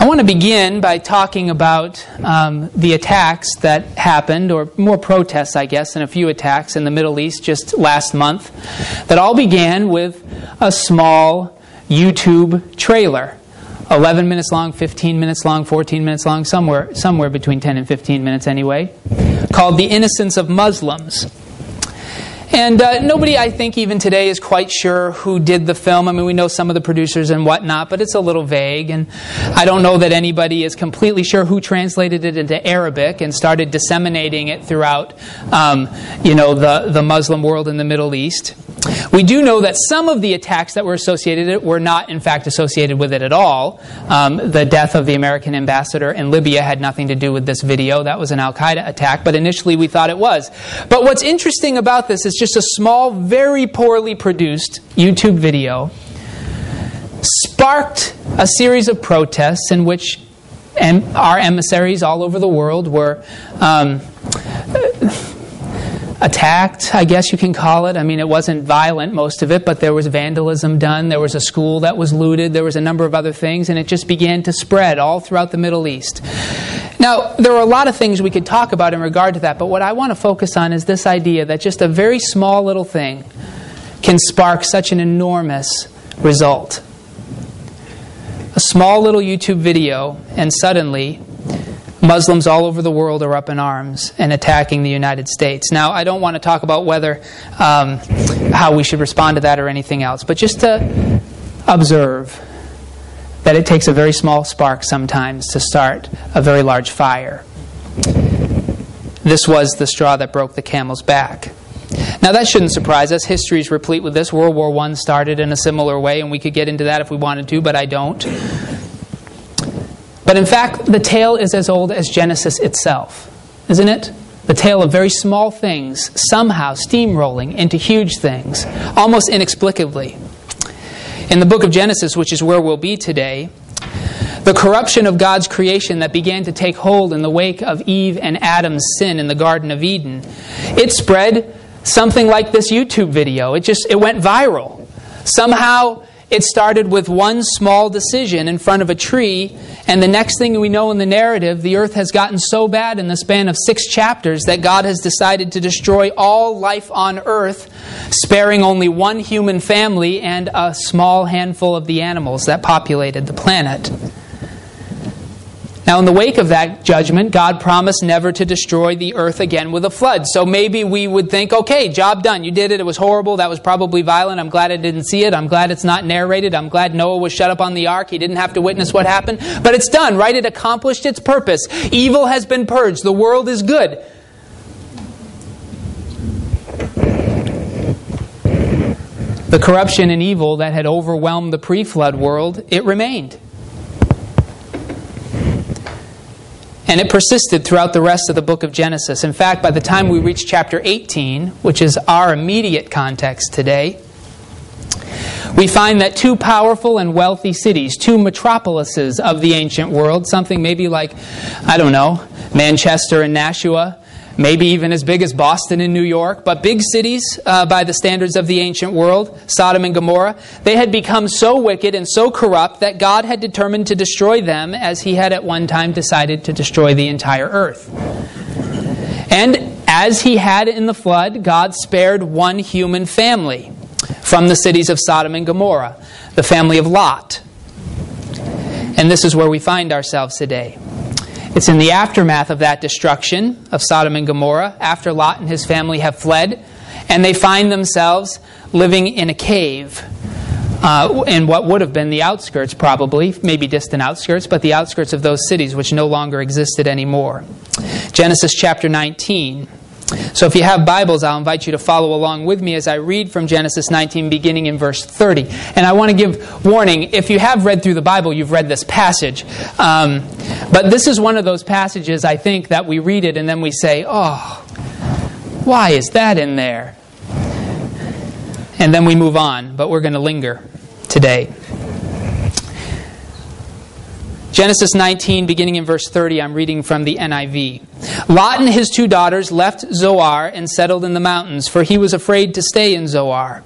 I want to begin by talking about um, the attacks that happened, or more protests, I guess, and a few attacks in the Middle East just last month, that all began with a small YouTube trailer. 11 minutes long, 15 minutes long, 14 minutes long, somewhere, somewhere between 10 and 15 minutes anyway, called The Innocence of Muslims. And uh, nobody, I think, even today is quite sure who did the film. I mean, we know some of the producers and whatnot, but it's a little vague. And I don't know that anybody is completely sure who translated it into Arabic and started disseminating it throughout, um, you know, the, the Muslim world in the Middle East. We do know that some of the attacks that were associated with it were not, in fact, associated with it at all. Um, the death of the American ambassador in Libya had nothing to do with this video. That was an Al Qaeda attack, but initially we thought it was. But what's interesting about this is just a small, very poorly produced YouTube video sparked a series of protests in which our emissaries all over the world were. Um, attacked, I guess you can call it. I mean, it wasn't violent, most of it, but there was vandalism done. There was a school that was looted. There was a number of other things, and it just began to spread all throughout the Middle East. Now, there are a lot of things we could talk about in regard to that, but what I want to focus on is this idea that just a very small little thing can spark such an enormous result. A small little YouTube video, and suddenly Muslims all over the world are up in arms and attacking the United States. Now, I don't want to talk about whether um, how we should respond to that or anything else, but just to observe that it takes a very small spark sometimes to start a very large fire. This was the straw that broke the camel's back. Now, that shouldn't surprise us. History is replete with this. World War I started in a similar way, and we could get into that if we wanted to, but I don't. But in fact, the tale is as old as Genesis itself, isn't it? The tale of very small things somehow steamrolling into huge things, almost inexplicably. In the book of Genesis, which is where we'll be today, the corruption of God's creation that began to take hold in the wake of Eve and Adam's sin in the Garden of Eden, it spread something like this YouTube video. It just it went viral. Somehow it started with one small decision in front of a tree, and the next thing we know in the narrative, the earth has gotten so bad in the span of six chapters that God has decided to destroy all life on earth, sparing only one human family and a small handful of the animals that populated the planet. Now, in the wake of that judgment, God promised never to destroy the earth again with a flood. So maybe we would think, okay, job done. You did it. It was horrible. That was probably violent. I'm glad I didn't see it. I'm glad it's not narrated. I'm glad Noah was shut up on the ark. He didn't have to witness what happened. But it's done, right? It accomplished its purpose. Evil has been purged. The world is good. The corruption and evil that had overwhelmed the pre flood world, it remained. And it persisted throughout the rest of the book of Genesis. In fact, by the time we reach chapter 18, which is our immediate context today, we find that two powerful and wealthy cities, two metropolises of the ancient world, something maybe like, I don't know, Manchester and Nashua, maybe even as big as Boston and New York, but big cities uh, by the standards of the ancient world, Sodom and Gomorrah, they had become so wicked and so corrupt that God had determined to destroy them as he had at one time decided to destroy the entire earth. And as he had in the flood, God spared one human family from the cities of Sodom and Gomorrah, the family of Lot. And this is where we find ourselves today. It's in the aftermath of that destruction of Sodom and Gomorrah, after Lot and his family have fled, and they find themselves living in a cave. Uh, in what would have been the outskirts, probably, maybe distant outskirts, but the outskirts of those cities which no longer existed anymore. Genesis chapter 19. So if you have Bibles, I'll invite you to follow along with me as I read from Genesis 19, beginning in verse 30. And I want to give warning if you have read through the Bible, you've read this passage. Um, but this is one of those passages, I think, that we read it and then we say, oh, why is that in there? And then we move on, but we're going to linger today. Genesis 19, beginning in verse 30, I'm reading from the NIV. Lot and his two daughters left Zoar and settled in the mountains, for he was afraid to stay in Zoar.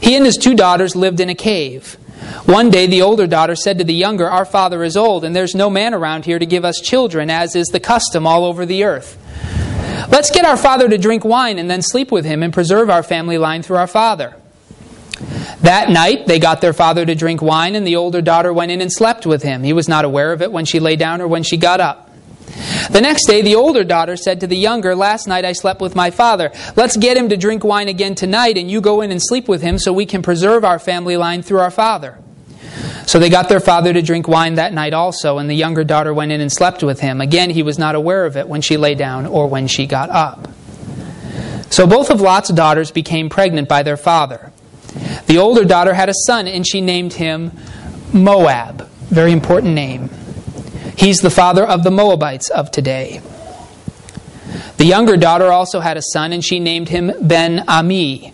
He and his two daughters lived in a cave. One day the older daughter said to the younger, Our father is old, and there's no man around here to give us children, as is the custom all over the earth. Let's get our father to drink wine and then sleep with him and preserve our family line through our father. That night, they got their father to drink wine, and the older daughter went in and slept with him. He was not aware of it when she lay down or when she got up. The next day, the older daughter said to the younger, Last night I slept with my father. Let's get him to drink wine again tonight, and you go in and sleep with him so we can preserve our family line through our father. So they got their father to drink wine that night also, and the younger daughter went in and slept with him. Again, he was not aware of it when she lay down or when she got up. So both of Lot's daughters became pregnant by their father. The older daughter had a son, and she named him Moab. Very important name. He's the father of the Moabites of today. The younger daughter also had a son, and she named him Ben Ami.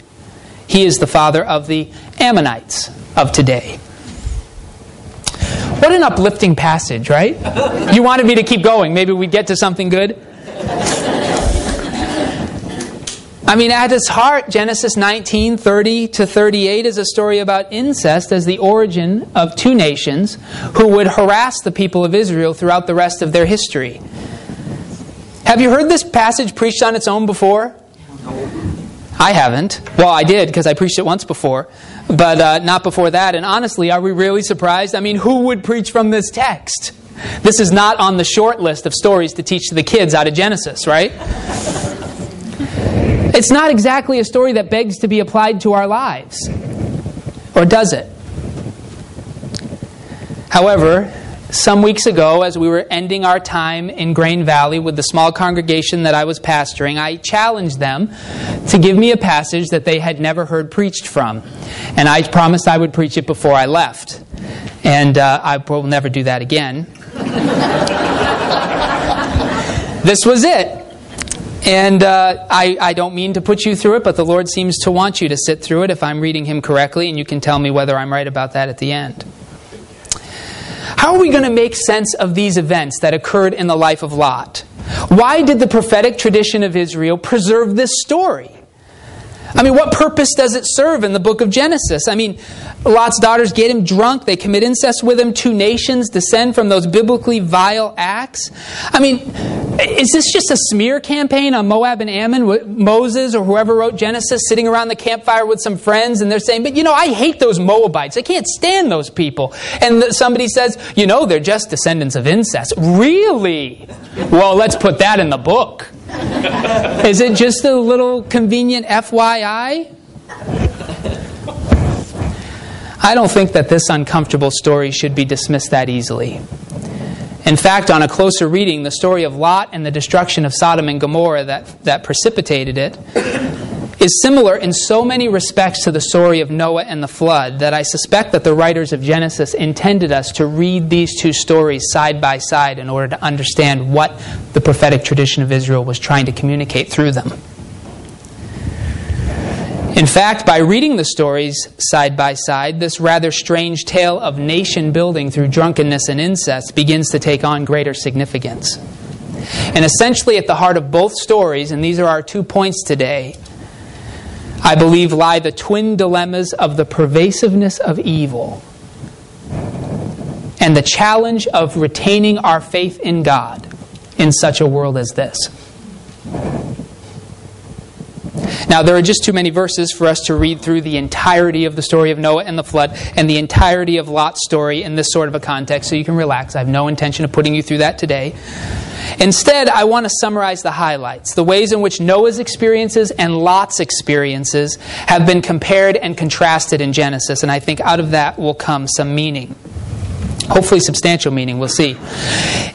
He is the father of the Ammonites of today. What an uplifting passage, right? You wanted me to keep going. Maybe we'd get to something good. I mean, at its heart, Genesis 19, 30 to 38 is a story about incest as the origin of two nations who would harass the people of Israel throughout the rest of their history. Have you heard this passage preached on its own before? I haven't. Well, I did because I preached it once before, but uh, not before that. And honestly, are we really surprised? I mean, who would preach from this text? This is not on the short list of stories to teach to the kids out of Genesis, right? It's not exactly a story that begs to be applied to our lives. Or does it? However, some weeks ago, as we were ending our time in Grain Valley with the small congregation that I was pastoring, I challenged them to give me a passage that they had never heard preached from. And I promised I would preach it before I left. And uh, I will never do that again. this was it. And uh, I, I don't mean to put you through it, but the Lord seems to want you to sit through it if I'm reading Him correctly, and you can tell me whether I'm right about that at the end. How are we going to make sense of these events that occurred in the life of Lot? Why did the prophetic tradition of Israel preserve this story? I mean, what purpose does it serve in the book of Genesis? I mean, Lot's daughters get him drunk, they commit incest with him, two nations descend from those biblically vile acts. I mean, is this just a smear campaign on Moab and Ammon? Moses or whoever wrote Genesis sitting around the campfire with some friends and they're saying, but you know, I hate those Moabites. I can't stand those people. And somebody says, you know, they're just descendants of incest. Really? Well, let's put that in the book. Is it just a little convenient FYI? I don't think that this uncomfortable story should be dismissed that easily. In fact, on a closer reading, the story of Lot and the destruction of Sodom and Gomorrah that, that precipitated it is similar in so many respects to the story of Noah and the flood that I suspect that the writers of Genesis intended us to read these two stories side by side in order to understand what the prophetic tradition of Israel was trying to communicate through them. In fact, by reading the stories side by side, this rather strange tale of nation building through drunkenness and incest begins to take on greater significance. And essentially, at the heart of both stories, and these are our two points today, I believe, lie the twin dilemmas of the pervasiveness of evil and the challenge of retaining our faith in God in such a world as this. Now, there are just too many verses for us to read through the entirety of the story of Noah and the flood and the entirety of Lot's story in this sort of a context, so you can relax. I have no intention of putting you through that today. Instead, I want to summarize the highlights, the ways in which Noah's experiences and Lot's experiences have been compared and contrasted in Genesis, and I think out of that will come some meaning. Hopefully, substantial meaning, we'll see.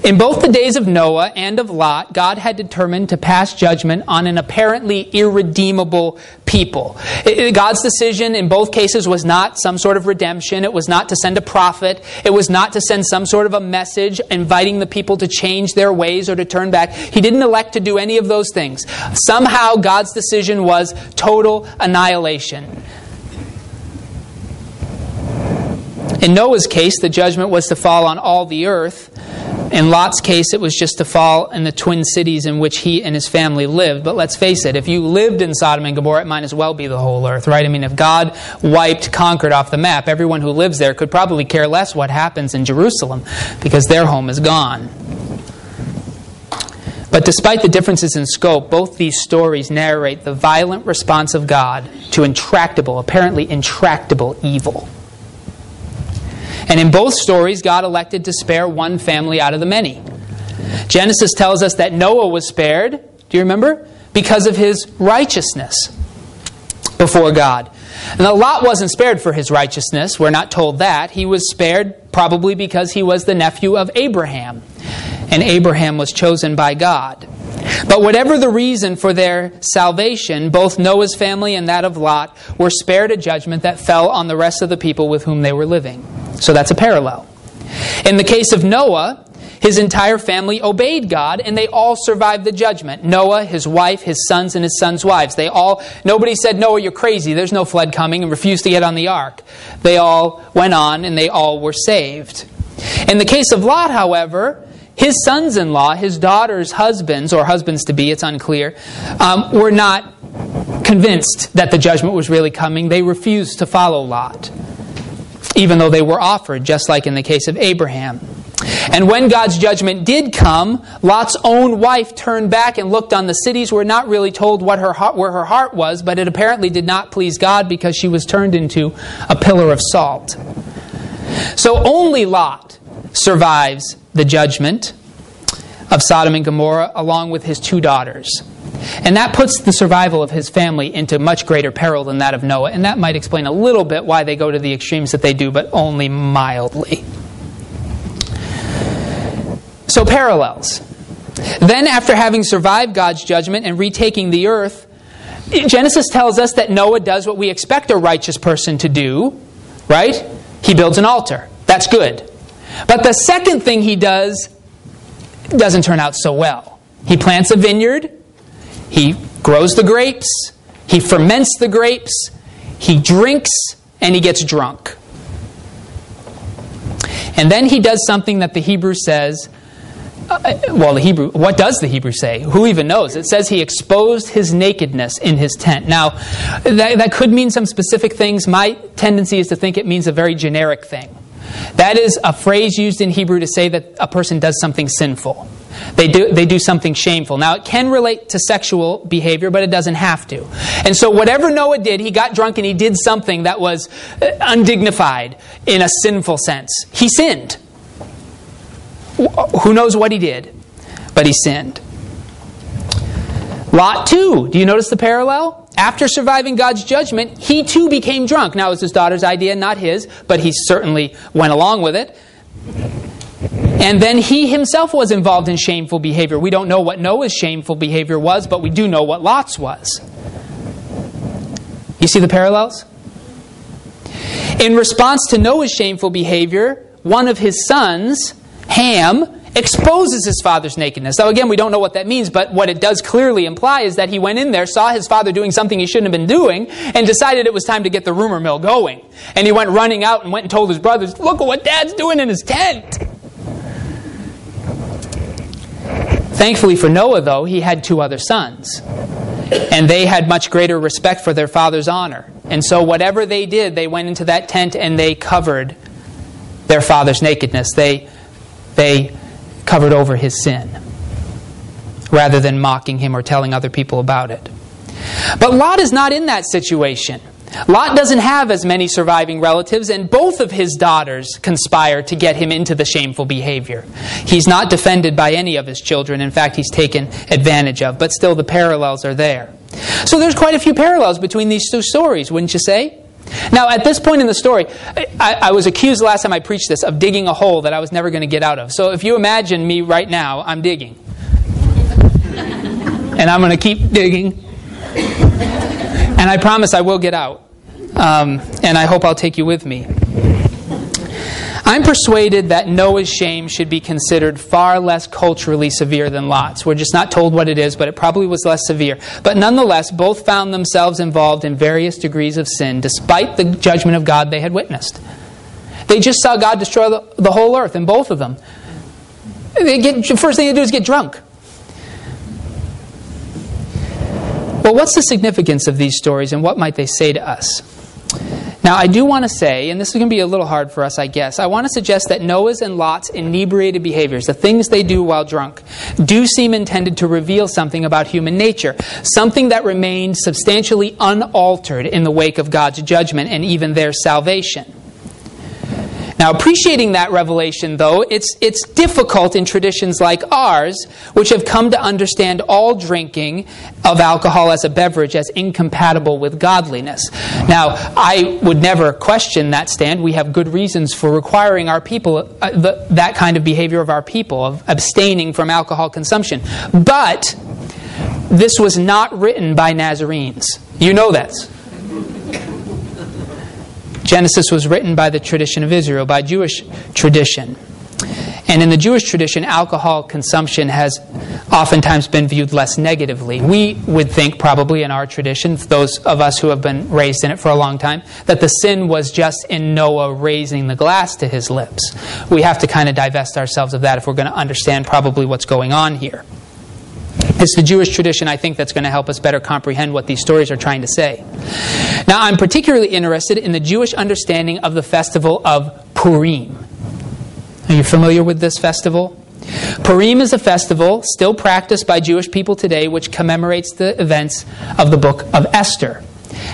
In both the days of Noah and of Lot, God had determined to pass judgment on an apparently irredeemable people. God's decision in both cases was not some sort of redemption, it was not to send a prophet, it was not to send some sort of a message inviting the people to change their ways or to turn back. He didn't elect to do any of those things. Somehow, God's decision was total annihilation. In Noah's case, the judgment was to fall on all the earth. In Lot's case, it was just to fall in the twin cities in which he and his family lived. But let's face it, if you lived in Sodom and Gomorrah, it might as well be the whole earth, right? I mean, if God wiped Concord off the map, everyone who lives there could probably care less what happens in Jerusalem because their home is gone. But despite the differences in scope, both these stories narrate the violent response of God to intractable, apparently intractable evil. And in both stories, God elected to spare one family out of the many. Genesis tells us that Noah was spared, do you remember? Because of his righteousness before God. Now, Lot wasn't spared for his righteousness. We're not told that. He was spared probably because he was the nephew of Abraham and Abraham was chosen by God. But whatever the reason for their salvation, both Noah's family and that of Lot were spared a judgment that fell on the rest of the people with whom they were living. So that's a parallel. In the case of Noah, his entire family obeyed God and they all survived the judgment. Noah, his wife, his sons, and his sons' wives. They all, nobody said, Noah, you're crazy, there's no flood coming, and refused to get on the ark. They all went on and they all were saved. In the case of Lot, however, his sons in law, his daughter's husbands, or husbands to be, it's unclear, um, were not convinced that the judgment was really coming. They refused to follow Lot, even though they were offered, just like in the case of Abraham. And when God's judgment did come, Lot's own wife turned back and looked on the cities. We're not really told what her heart, where her heart was, but it apparently did not please God because she was turned into a pillar of salt. So only Lot survives the judgment of Sodom and Gomorrah along with his two daughters. And that puts the survival of his family into much greater peril than that of Noah. And that might explain a little bit why they go to the extremes that they do, but only mildly. So, parallels. Then, after having survived God's judgment and retaking the earth, Genesis tells us that Noah does what we expect a righteous person to do, right? He builds an altar. That's good. But the second thing he does doesn't turn out so well. He plants a vineyard, he grows the grapes, he ferments the grapes, he drinks, and he gets drunk. And then he does something that the Hebrew says. Uh, well, the Hebrew, what does the Hebrew say? Who even knows? It says he exposed his nakedness in his tent. Now, that, that could mean some specific things. My tendency is to think it means a very generic thing. That is a phrase used in Hebrew to say that a person does something sinful. They do, they do something shameful. Now, it can relate to sexual behavior, but it doesn't have to. And so, whatever Noah did, he got drunk and he did something that was uh, undignified in a sinful sense. He sinned. Who knows what he did? But he sinned. Lot, too. Do you notice the parallel? After surviving God's judgment, he too became drunk. Now, it was his daughter's idea, not his, but he certainly went along with it. And then he himself was involved in shameful behavior. We don't know what Noah's shameful behavior was, but we do know what Lot's was. You see the parallels? In response to Noah's shameful behavior, one of his sons, Ham, exposes his father's nakedness. Now, again, we don't know what that means, but what it does clearly imply is that he went in there, saw his father doing something he shouldn't have been doing, and decided it was time to get the rumor mill going. And he went running out and went and told his brothers, Look at what dad's doing in his tent. Thankfully for Noah, though, he had two other sons. And they had much greater respect for their father's honor. And so, whatever they did, they went into that tent and they covered their father's nakedness. They, they covered over his sin rather than mocking him or telling other people about it. But Lot is not in that situation. Lot doesn't have as many surviving relatives, and both of his daughters conspire to get him into the shameful behavior. He's not defended by any of his children. In fact, he's taken advantage of, but still the parallels are there. So there's quite a few parallels between these two stories, wouldn't you say? Now, at this point in the story, I, I, was accused the last time I preached this of digging a hole that I was never going to get out of. So if you imagine me right now, I'm digging. and I'm going to keep digging. And I promise I will get out. Um, and I hope I'll take you with me. I'm persuaded that Noah's shame should be considered far less culturally severe than Lot's. We're just not told what it is, but it probably was less severe. But nonetheless, both found themselves involved in various degrees of sin, despite the judgment of God they had witnessed. They just saw God destroy the, the whole earth, and both of them. They get, first thing they do is get drunk. Well, what's the significance of these stories and what might they say to us? Now, I do want to say, and this is going to be a little hard for us, I guess, I want to suggest that Noah's and Lot's inebriated behaviors, the things they do while drunk, do seem intended to reveal something about human nature, something that remained substantially unaltered in the wake of God's judgment and even their salvation. Now, appreciating that revelation, though, it's, it's difficult in traditions like ours, which have come to understand all drinking of alcohol as a beverage as incompatible with godliness. Now, I would never question that stand. We have good reasons for requiring our people, uh, the, that kind of behavior of our people, of abstaining from alcohol consumption. But this was not written by Nazarenes. You know that. Genesis was written by the tradition of Israel, by Jewish tradition. And in the Jewish tradition, alcohol consumption has oftentimes been viewed less negatively. We would think, probably in our tradition, those of us who have been raised in it for a long time, that the sin was just in Noah raising the glass to his lips. We have to kind of divest ourselves of that if we're going to understand probably what's going on here. It's the Jewish tradition, I think, that's going to help us better comprehend what these stories are trying to say. Now, I'm particularly interested in the Jewish understanding of the festival of Purim. Are you familiar with this festival? Purim is a festival still practiced by Jewish people today which commemorates the events of the book of Esther.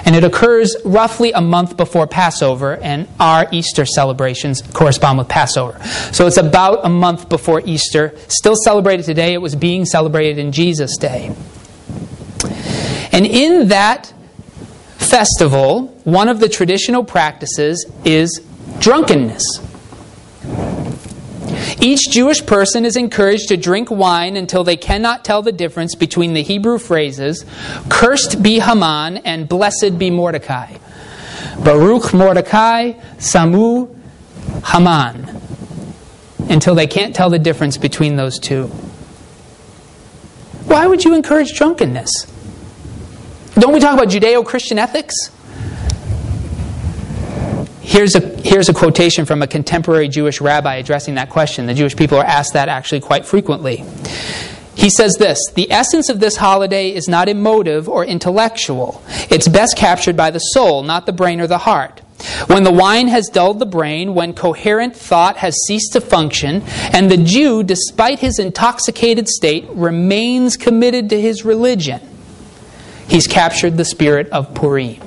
And it occurs roughly a month before Passover, and our Easter celebrations correspond with Passover. So it's about a month before Easter. Still celebrated today. It was being celebrated in Jesus' day. And in that festival, one of the traditional practices is drunkenness. Each Jewish person is encouraged to drink wine until they cannot tell the difference between the Hebrew phrases, Cursed be Haman and Blessed be Mordecai. Baruch Mordecai, Samu Haman. Until they can't tell the difference between those two. Why would you encourage drunkenness? Don't we talk about Judeo Christian ethics? Here's a, here's a quotation from a contemporary Jewish rabbi addressing that question. The Jewish people are asked that actually quite frequently. He says this The essence of this holiday is not emotive or intellectual. It's best captured by the soul, not the brain or the heart. When the wine has dulled the brain, when coherent thought has ceased to function, and the Jew, despite his intoxicated state, remains committed to his religion, he's captured the spirit of Purim.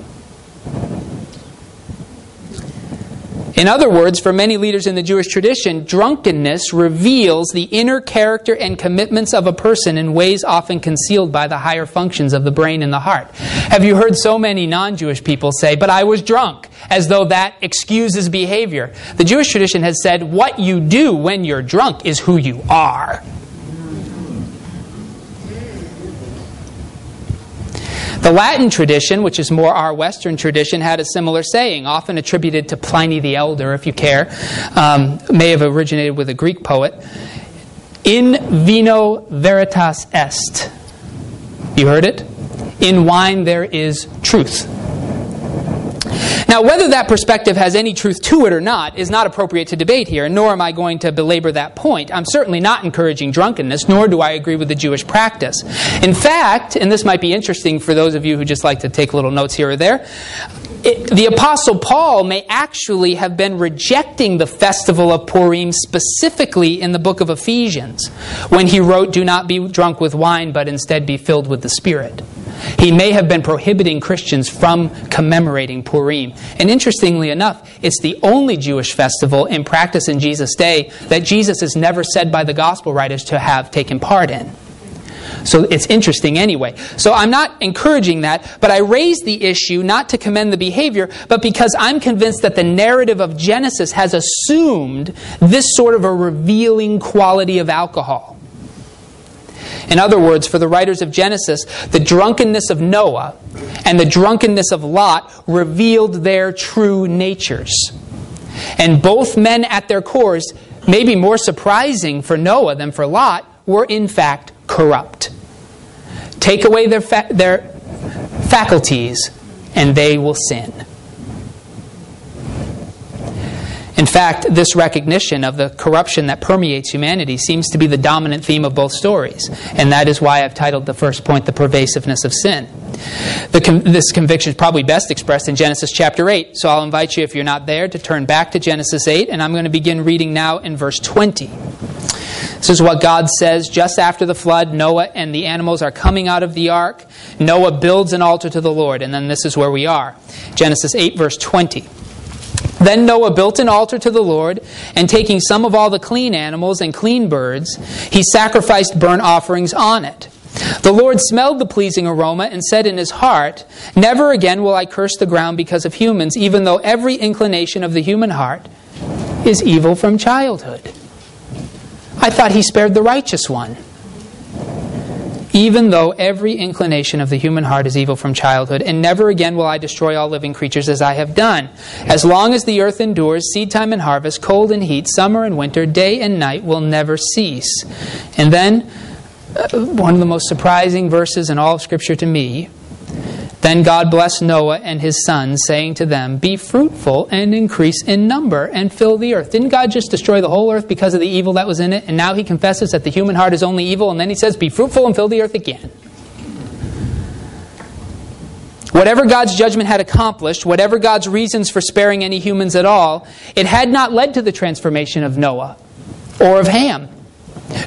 In other words, for many leaders in the Jewish tradition, drunkenness reveals the inner character and commitments of a person in ways often concealed by the higher functions of the brain and the heart. Have you heard so many non Jewish people say, But I was drunk, as though that excuses behavior? The Jewish tradition has said, What you do when you're drunk is who you are. The Latin tradition, which is more our Western tradition, had a similar saying, often attributed to Pliny the Elder, if you care. Um, may have originated with a Greek poet. In vino veritas est. You heard it? In wine there is truth. Now, whether that perspective has any truth to it or not is not appropriate to debate here, nor am I going to belabor that point. I'm certainly not encouraging drunkenness, nor do I agree with the Jewish practice. In fact, and this might be interesting for those of you who just like to take little notes here or there, it, the Apostle Paul may actually have been rejecting the festival of Purim specifically in the book of Ephesians when he wrote, Do not be drunk with wine, but instead be filled with the Spirit. He may have been prohibiting Christians from commemorating Purim. And interestingly enough, it's the only Jewish festival in practice in Jesus' day that Jesus is never said by the gospel writers to have taken part in. So it's interesting anyway. So I'm not encouraging that, but I raise the issue not to commend the behavior, but because I'm convinced that the narrative of Genesis has assumed this sort of a revealing quality of alcohol. In other words, for the writers of Genesis, the drunkenness of Noah and the drunkenness of Lot revealed their true natures. And both men at their cores, maybe more surprising for Noah than for Lot, were in fact corrupt. Take away their, fa- their faculties, and they will sin. In fact, this recognition of the corruption that permeates humanity seems to be the dominant theme of both stories, and that is why I've titled the first point The Pervasiveness of Sin. Con- this conviction is probably best expressed in Genesis chapter 8, so I'll invite you, if you're not there, to turn back to Genesis 8, and I'm going to begin reading now in verse 20. This is what God says just after the flood. Noah and the animals are coming out of the ark. Noah builds an altar to the Lord, and then this is where we are. Genesis 8, verse 20. Then Noah built an altar to the Lord, and taking some of all the clean animals and clean birds, he sacrificed burnt offerings on it. The Lord smelled the pleasing aroma and said in his heart, Never again will I curse the ground because of humans, even though every inclination of the human heart is evil from childhood. I thought he spared the righteous one even though every inclination of the human heart is evil from childhood, and never again will I destroy all living creatures as I have done. As long as the earth endures, seed time and harvest, cold and heat, summer and winter, day and night will never cease. And then, uh, one of the most surprising verses in all of Scripture to me then God blessed Noah and his sons, saying to them, Be fruitful and increase in number and fill the earth. Didn't God just destroy the whole earth because of the evil that was in it? And now he confesses that the human heart is only evil, and then he says, Be fruitful and fill the earth again. Whatever God's judgment had accomplished, whatever God's reasons for sparing any humans at all, it had not led to the transformation of Noah or of Ham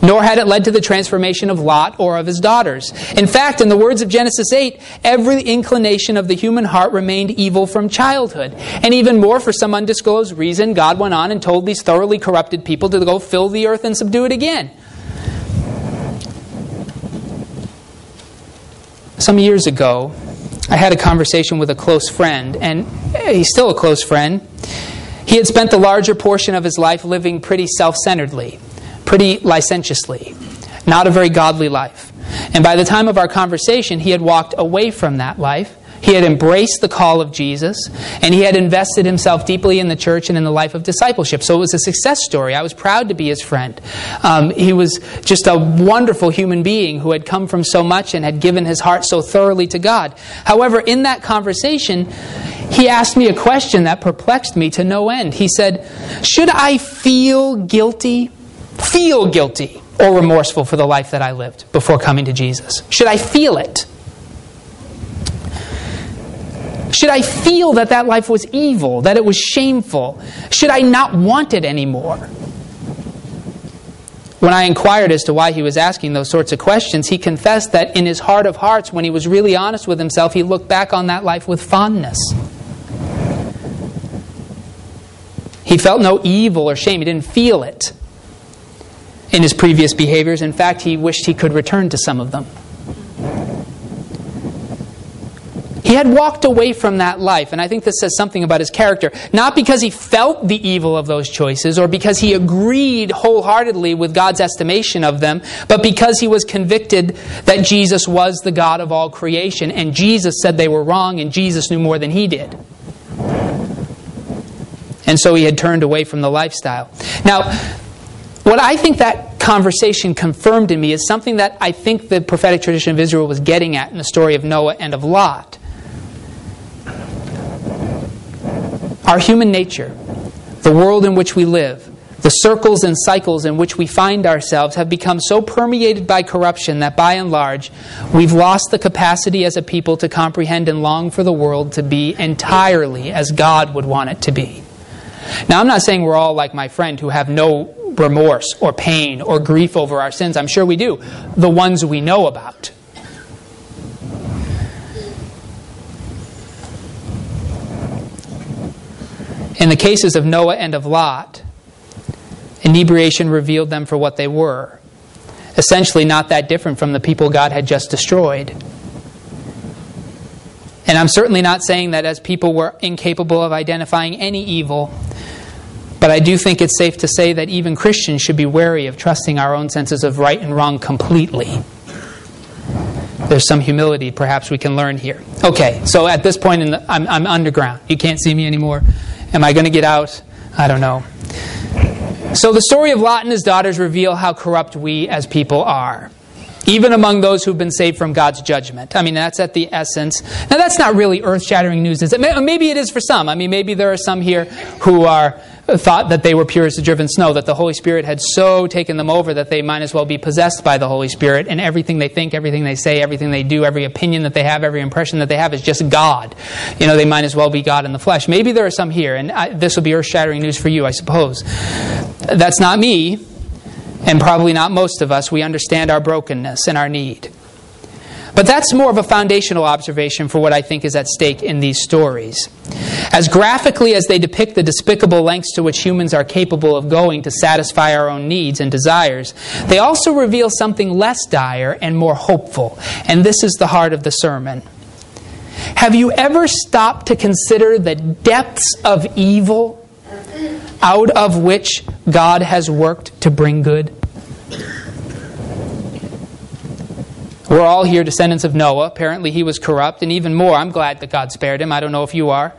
nor had it led to the transformation of Lot or of his daughters. In fact, in the words of Genesis 8, every inclination of the human heart remained evil from childhood. And even more, for some undisclosed reason, God went on and told these thoroughly corrupted people to go fill the earth and subdue it again. Some years ago, I had a conversation with a close friend, and he's still a close friend. He had spent the larger portion of his life living pretty self centeredly pretty licentiously, not a very godly life. And by the time of our conversation, he had walked away from that life. He had embraced the call of Jesus, and he had invested himself deeply in the church and in the life of discipleship. So it was a success story. I was proud to be his friend. Um, he was just a wonderful human being who had come from so much and had given his heart so thoroughly to God. However, in that conversation, he asked me a question that perplexed me to no end. He said, Should I feel guilty feel guilty or remorseful for the life that I lived before coming to Jesus? Should I feel it? Should I feel that that life was evil, that it was shameful? Should I not want it anymore? When I inquired as to why he was asking those sorts of questions, he confessed that in his heart of hearts, when he was really honest with himself, he looked back on that life with fondness. He felt no evil or shame, he didn't feel it in his previous behaviors. In fact, he wished he could return to some of them. He had walked away from that life, and I think this says something about his character. Not because he felt the evil of those choices or because he agreed wholeheartedly with God's estimation of them, but because he was convicted that Jesus was the God of all creation, and Jesus said they were wrong, and Jesus knew more than he did. And so he had turned away from the lifestyle. Now, what I think that conversation confirmed in me is something that I think the prophetic tradition of Israel was getting at in the story of Noah and of Lot. Our human nature, the world in which we live, the circles and cycles in which we find ourselves have become so permeated by corruption that by and large we've lost the capacity as a people to comprehend and long for the world to be entirely as God would want it to be. Now, I'm not saying we're all like my friend who have no remorse or pain or grief over our sins. I'm sure we do. The ones we know about. In the cases of Noah and of Lot, inebriation revealed them for what they were. Essentially, not that different from the people God had just destroyed. And I'm certainly not saying that as people were incapable of identifying any evil, but I do think it's safe to say that even Christians should be wary of trusting our own senses of right and wrong completely. There's some humility perhaps we can learn here. Okay, so at this point, in the, I'm, I'm underground. You can't see me anymore. Am I going to get out? I don't know. So the story of Lot and his daughters reveal how corrupt we as people are even among those who've been saved from God's judgment. I mean, that's at the essence. Now, that's not really earth shattering news, is it? Maybe it is for some. I mean, maybe there are some here who are thought that they were pure as the driven snow, that the Holy Spirit had so taken them over that they might as well be possessed by the Holy Spirit, and everything they think, everything they say, everything they do, every opinion that they have, every impression that they have is just God. You know, they might as well be God in the flesh. Maybe there are some here, and I, this will be earth shattering news for you, I suppose. That's not me, and probably not most of us. We understand our brokenness and our need. But that's more of a foundational observation for what I think is at stake in these stories. As graphically as they depict the despicable lengths to which humans are capable of going to satisfy our own needs and desires, they also reveal something less dire and more hopeful. And this is the heart of the sermon. Have you ever stopped to consider the depths of evil out of which God has worked to bring good? We're all here descendants of Noah. Apparently, he was corrupt, and even more, I'm glad that God spared him. I don't know if you are.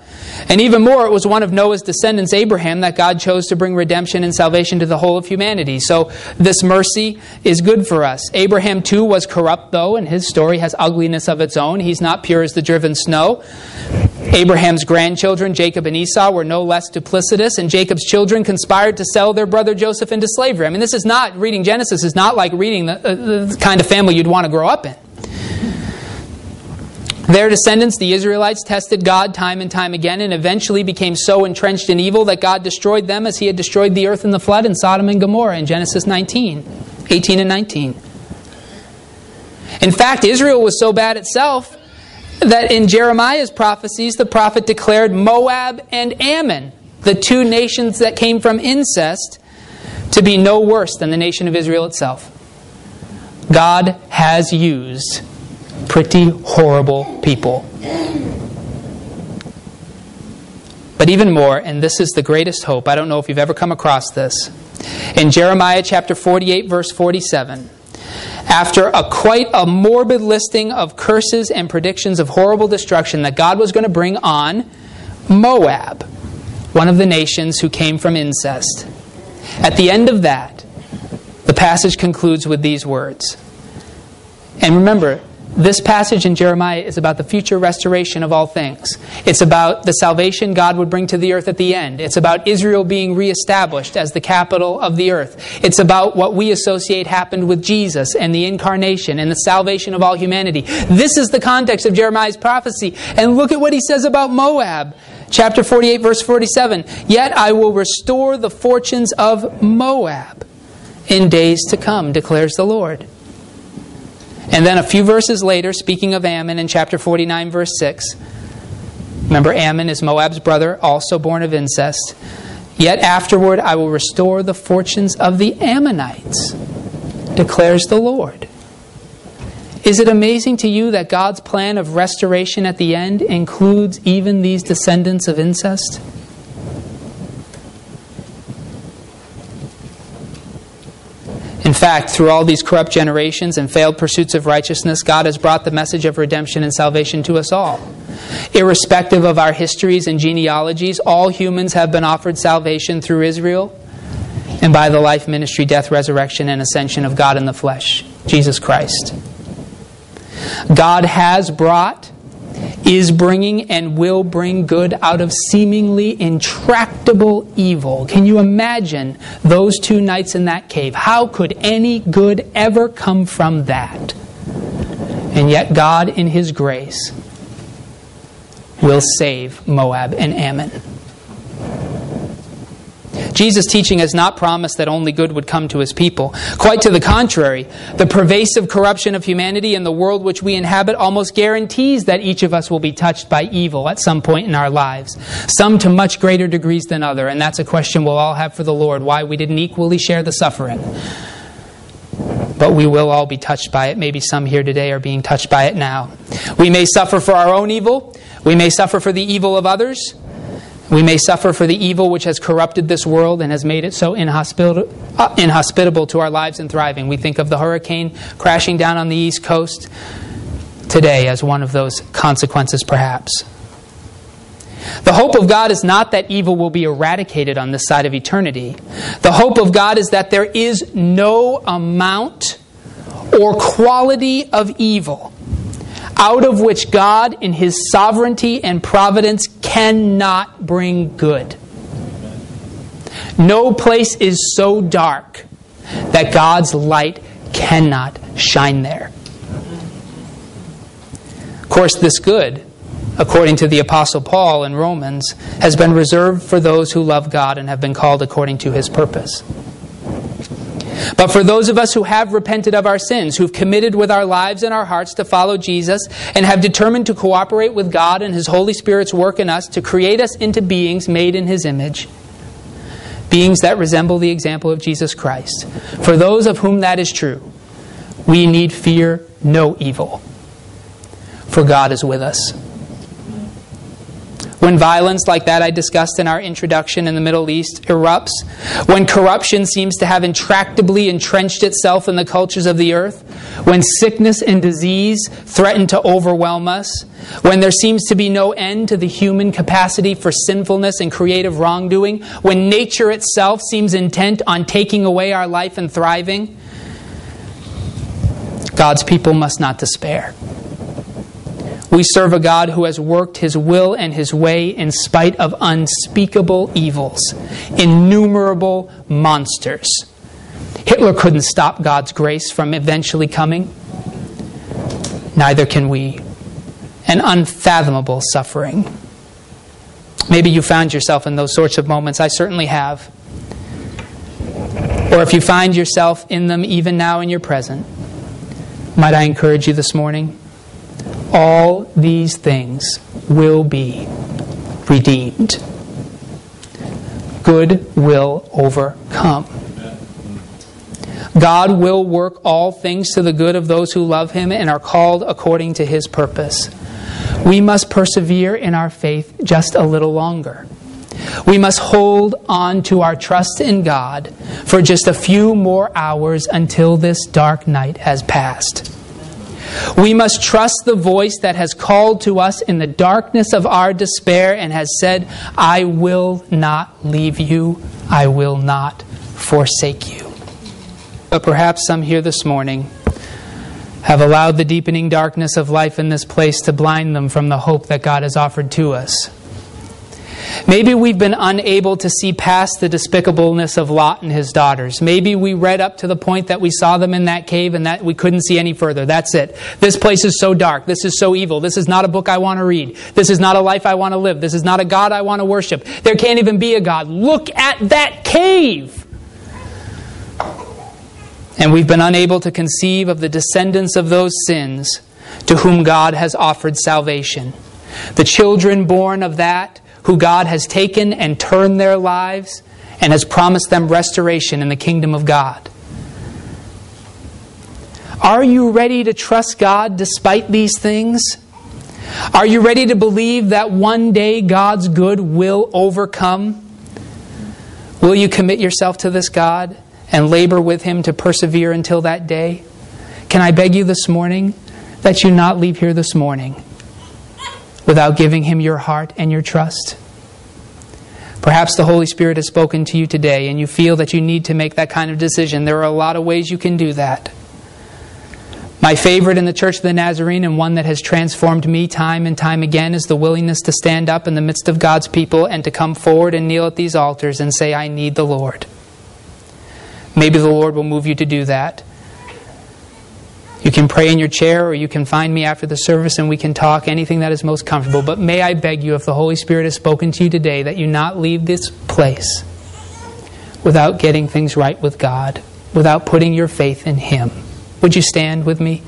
And even more, it was one of Noah's descendants, Abraham, that God chose to bring redemption and salvation to the whole of humanity. So, this mercy is good for us. Abraham, too, was corrupt, though, and his story has ugliness of its own. He's not pure as the driven snow. Abraham's grandchildren, Jacob and Esau, were no less duplicitous, and Jacob's children conspired to sell their brother Joseph into slavery. I mean, this is not, reading Genesis is not like reading the, uh, the kind of family you'd want to grow up in. Their descendants, the Israelites, tested God time and time again and eventually became so entrenched in evil that God destroyed them as he had destroyed the earth in the flood in Sodom and Gomorrah in Genesis 19, 18 and 19. In fact, Israel was so bad itself that in Jeremiah's prophecies, the prophet declared Moab and Ammon, the two nations that came from incest, to be no worse than the nation of Israel itself. God has used pretty horrible people. But even more, and this is the greatest hope, I don't know if you've ever come across this. In Jeremiah chapter 48, verse 47, after a quite a morbid listing of curses and predictions of horrible destruction that God was going to bring on Moab, one of the nations who came from incest. At the end of that, the passage concludes with these words. And remember, this passage in Jeremiah is about the future restoration of all things. It's about the salvation God would bring to the earth at the end. It's about Israel being reestablished as the capital of the earth. It's about what we associate happened with Jesus and the incarnation and the salvation of all humanity. This is the context of Jeremiah's prophecy. And look at what he says about Moab. Chapter 48, verse 47. Yet I will restore the fortunes of Moab in days to come, declares the Lord. And then a few verses later, speaking of Ammon in chapter 49, verse 6, remember Ammon is Moab's brother, also born of incest. Yet afterward I will restore the fortunes of the Ammonites, declares the Lord. Is it amazing to you that God's plan of restoration at the end includes even these descendants of incest? In fact, through all these corrupt generations and failed pursuits of righteousness, God has brought the message of redemption and salvation to us all. Irrespective of our histories and genealogies, all humans have been offered salvation through Israel and by the life, ministry, death, resurrection, and ascension of God in the flesh, Jesus Christ. God has brought is bringing and will bring good out of seemingly intractable evil. Can you imagine those two nights in that cave? How could any good ever come from that? And yet, God, in His grace, will save Moab and Ammon. Jesus' teaching has not promised that only good would come to his people. Quite to the contrary, the pervasive corruption of humanity and the world which we inhabit almost guarantees that each of us will be touched by evil at some point in our lives, some to much greater degrees than other, and that's a question we'll all have for the Lord why we didn't equally share the suffering. But we will all be touched by it. Maybe some here today are being touched by it now. We may suffer for our own evil. We may suffer for the evil of others. We may suffer for the evil which has corrupted this world and has made it so inhospitable, uh, inhospitable to our lives and thriving. We think of the hurricane crashing down on the East Coast today as one of those consequences, perhaps. The hope of God is not that evil will be eradicated on this side of eternity. The hope of God is that there is no amount or quality of evil out of which God, in His sovereignty and providence, cannot bring good. No place is so dark that God's light cannot shine there. Of course, this good, according to the Apostle Paul in Romans, has been reserved for those who love God and have been called according to his purpose. But for those of us who have repented of our sins, who've committed with our lives and our hearts to follow Jesus, and have determined to cooperate with God and His Holy Spirit's work in us to create us into beings made in His image, beings that resemble the example of Jesus Christ, for those of whom that is true, we need fear no evil, for God is with us. When violence like that I discussed in our introduction in the Middle East erupts, when corruption seems to have intractably entrenched itself in the cultures of the earth, when sickness and disease threaten to overwhelm us, when there seems to be no end to the human capacity for sinfulness and creative wrongdoing, when nature itself seems intent on taking away our life and thriving, God's people must not despair. We serve a God who has worked his will and his way in spite of unspeakable evils, innumerable monsters. Hitler couldn't stop God's grace from eventually coming. Neither can we. An unfathomable suffering. Maybe you found yourself in those sorts of moments. I certainly have. Or if you find yourself in them even now in your present, might I encourage you this morning? All these things will be redeemed. Good will overcome. God will work all things to the good of those who love Him and are called according to His purpose. We must persevere in our faith just a little longer. We must hold on to our trust in God for just a few more hours until this dark night has passed. We must trust the voice that has called to us in the darkness of our despair and has said, I will not leave you, I will not forsake you. But perhaps some here this morning have allowed the deepening darkness of life in this place to blind them from the hope that God has offered to us. Maybe we've been unable to see past the despicableness of Lot and his daughters. Maybe we read up to the point that we saw them in that cave and that we couldn't see any further. That's it. This place is so dark. This is so evil. This is not a book I want to read. This is not a life I want to live. This is not a God I want to worship. There can't even be a God. Look at that cave. And we've been unable to conceive of the descendants of those sins to whom God has offered salvation. The children born of that who God has taken and turned their lives and has promised them restoration in the kingdom of God. Are you ready to trust God despite these things? Are you ready to believe that one day God's good will overcome? Will you commit yourself to this God and labor with Him to persevere until that day? Can I beg you this morning that you not leave here this morning without giving Him your heart and your trust? Perhaps the Holy Spirit has spoken to you today and you feel that you need to make that kind of decision. There are a lot of ways you can do that. My favorite in the Church of the Nazarene, and one that has transformed me time and time again, is the willingness to stand up in the midst of God's people and to come forward and kneel at these altars and say, I need the Lord. Maybe the Lord will move you to do that. You can pray in your chair or you can find me after the service and we can talk anything that is most comfortable. But may I beg you, if the Holy Spirit has spoken to you today, that you not leave this place without getting things right with God, without putting your faith in Him. Would you stand with me?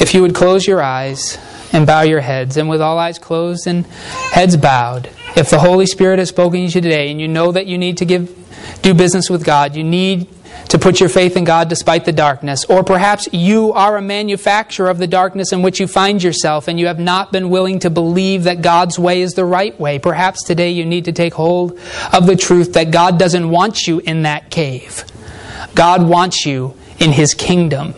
If you would close your eyes and bow your heads, and with all eyes closed and heads bowed, if the Holy Spirit has spoken to you today and you know that you need to give, do business with God, you need to put your faith in God despite the darkness, or perhaps you are a manufacturer of the darkness in which you find yourself and you have not been willing to believe that God's way is the right way. Perhaps today you need to take hold of the truth that God doesn't want you in that cave. God wants you in His kingdom.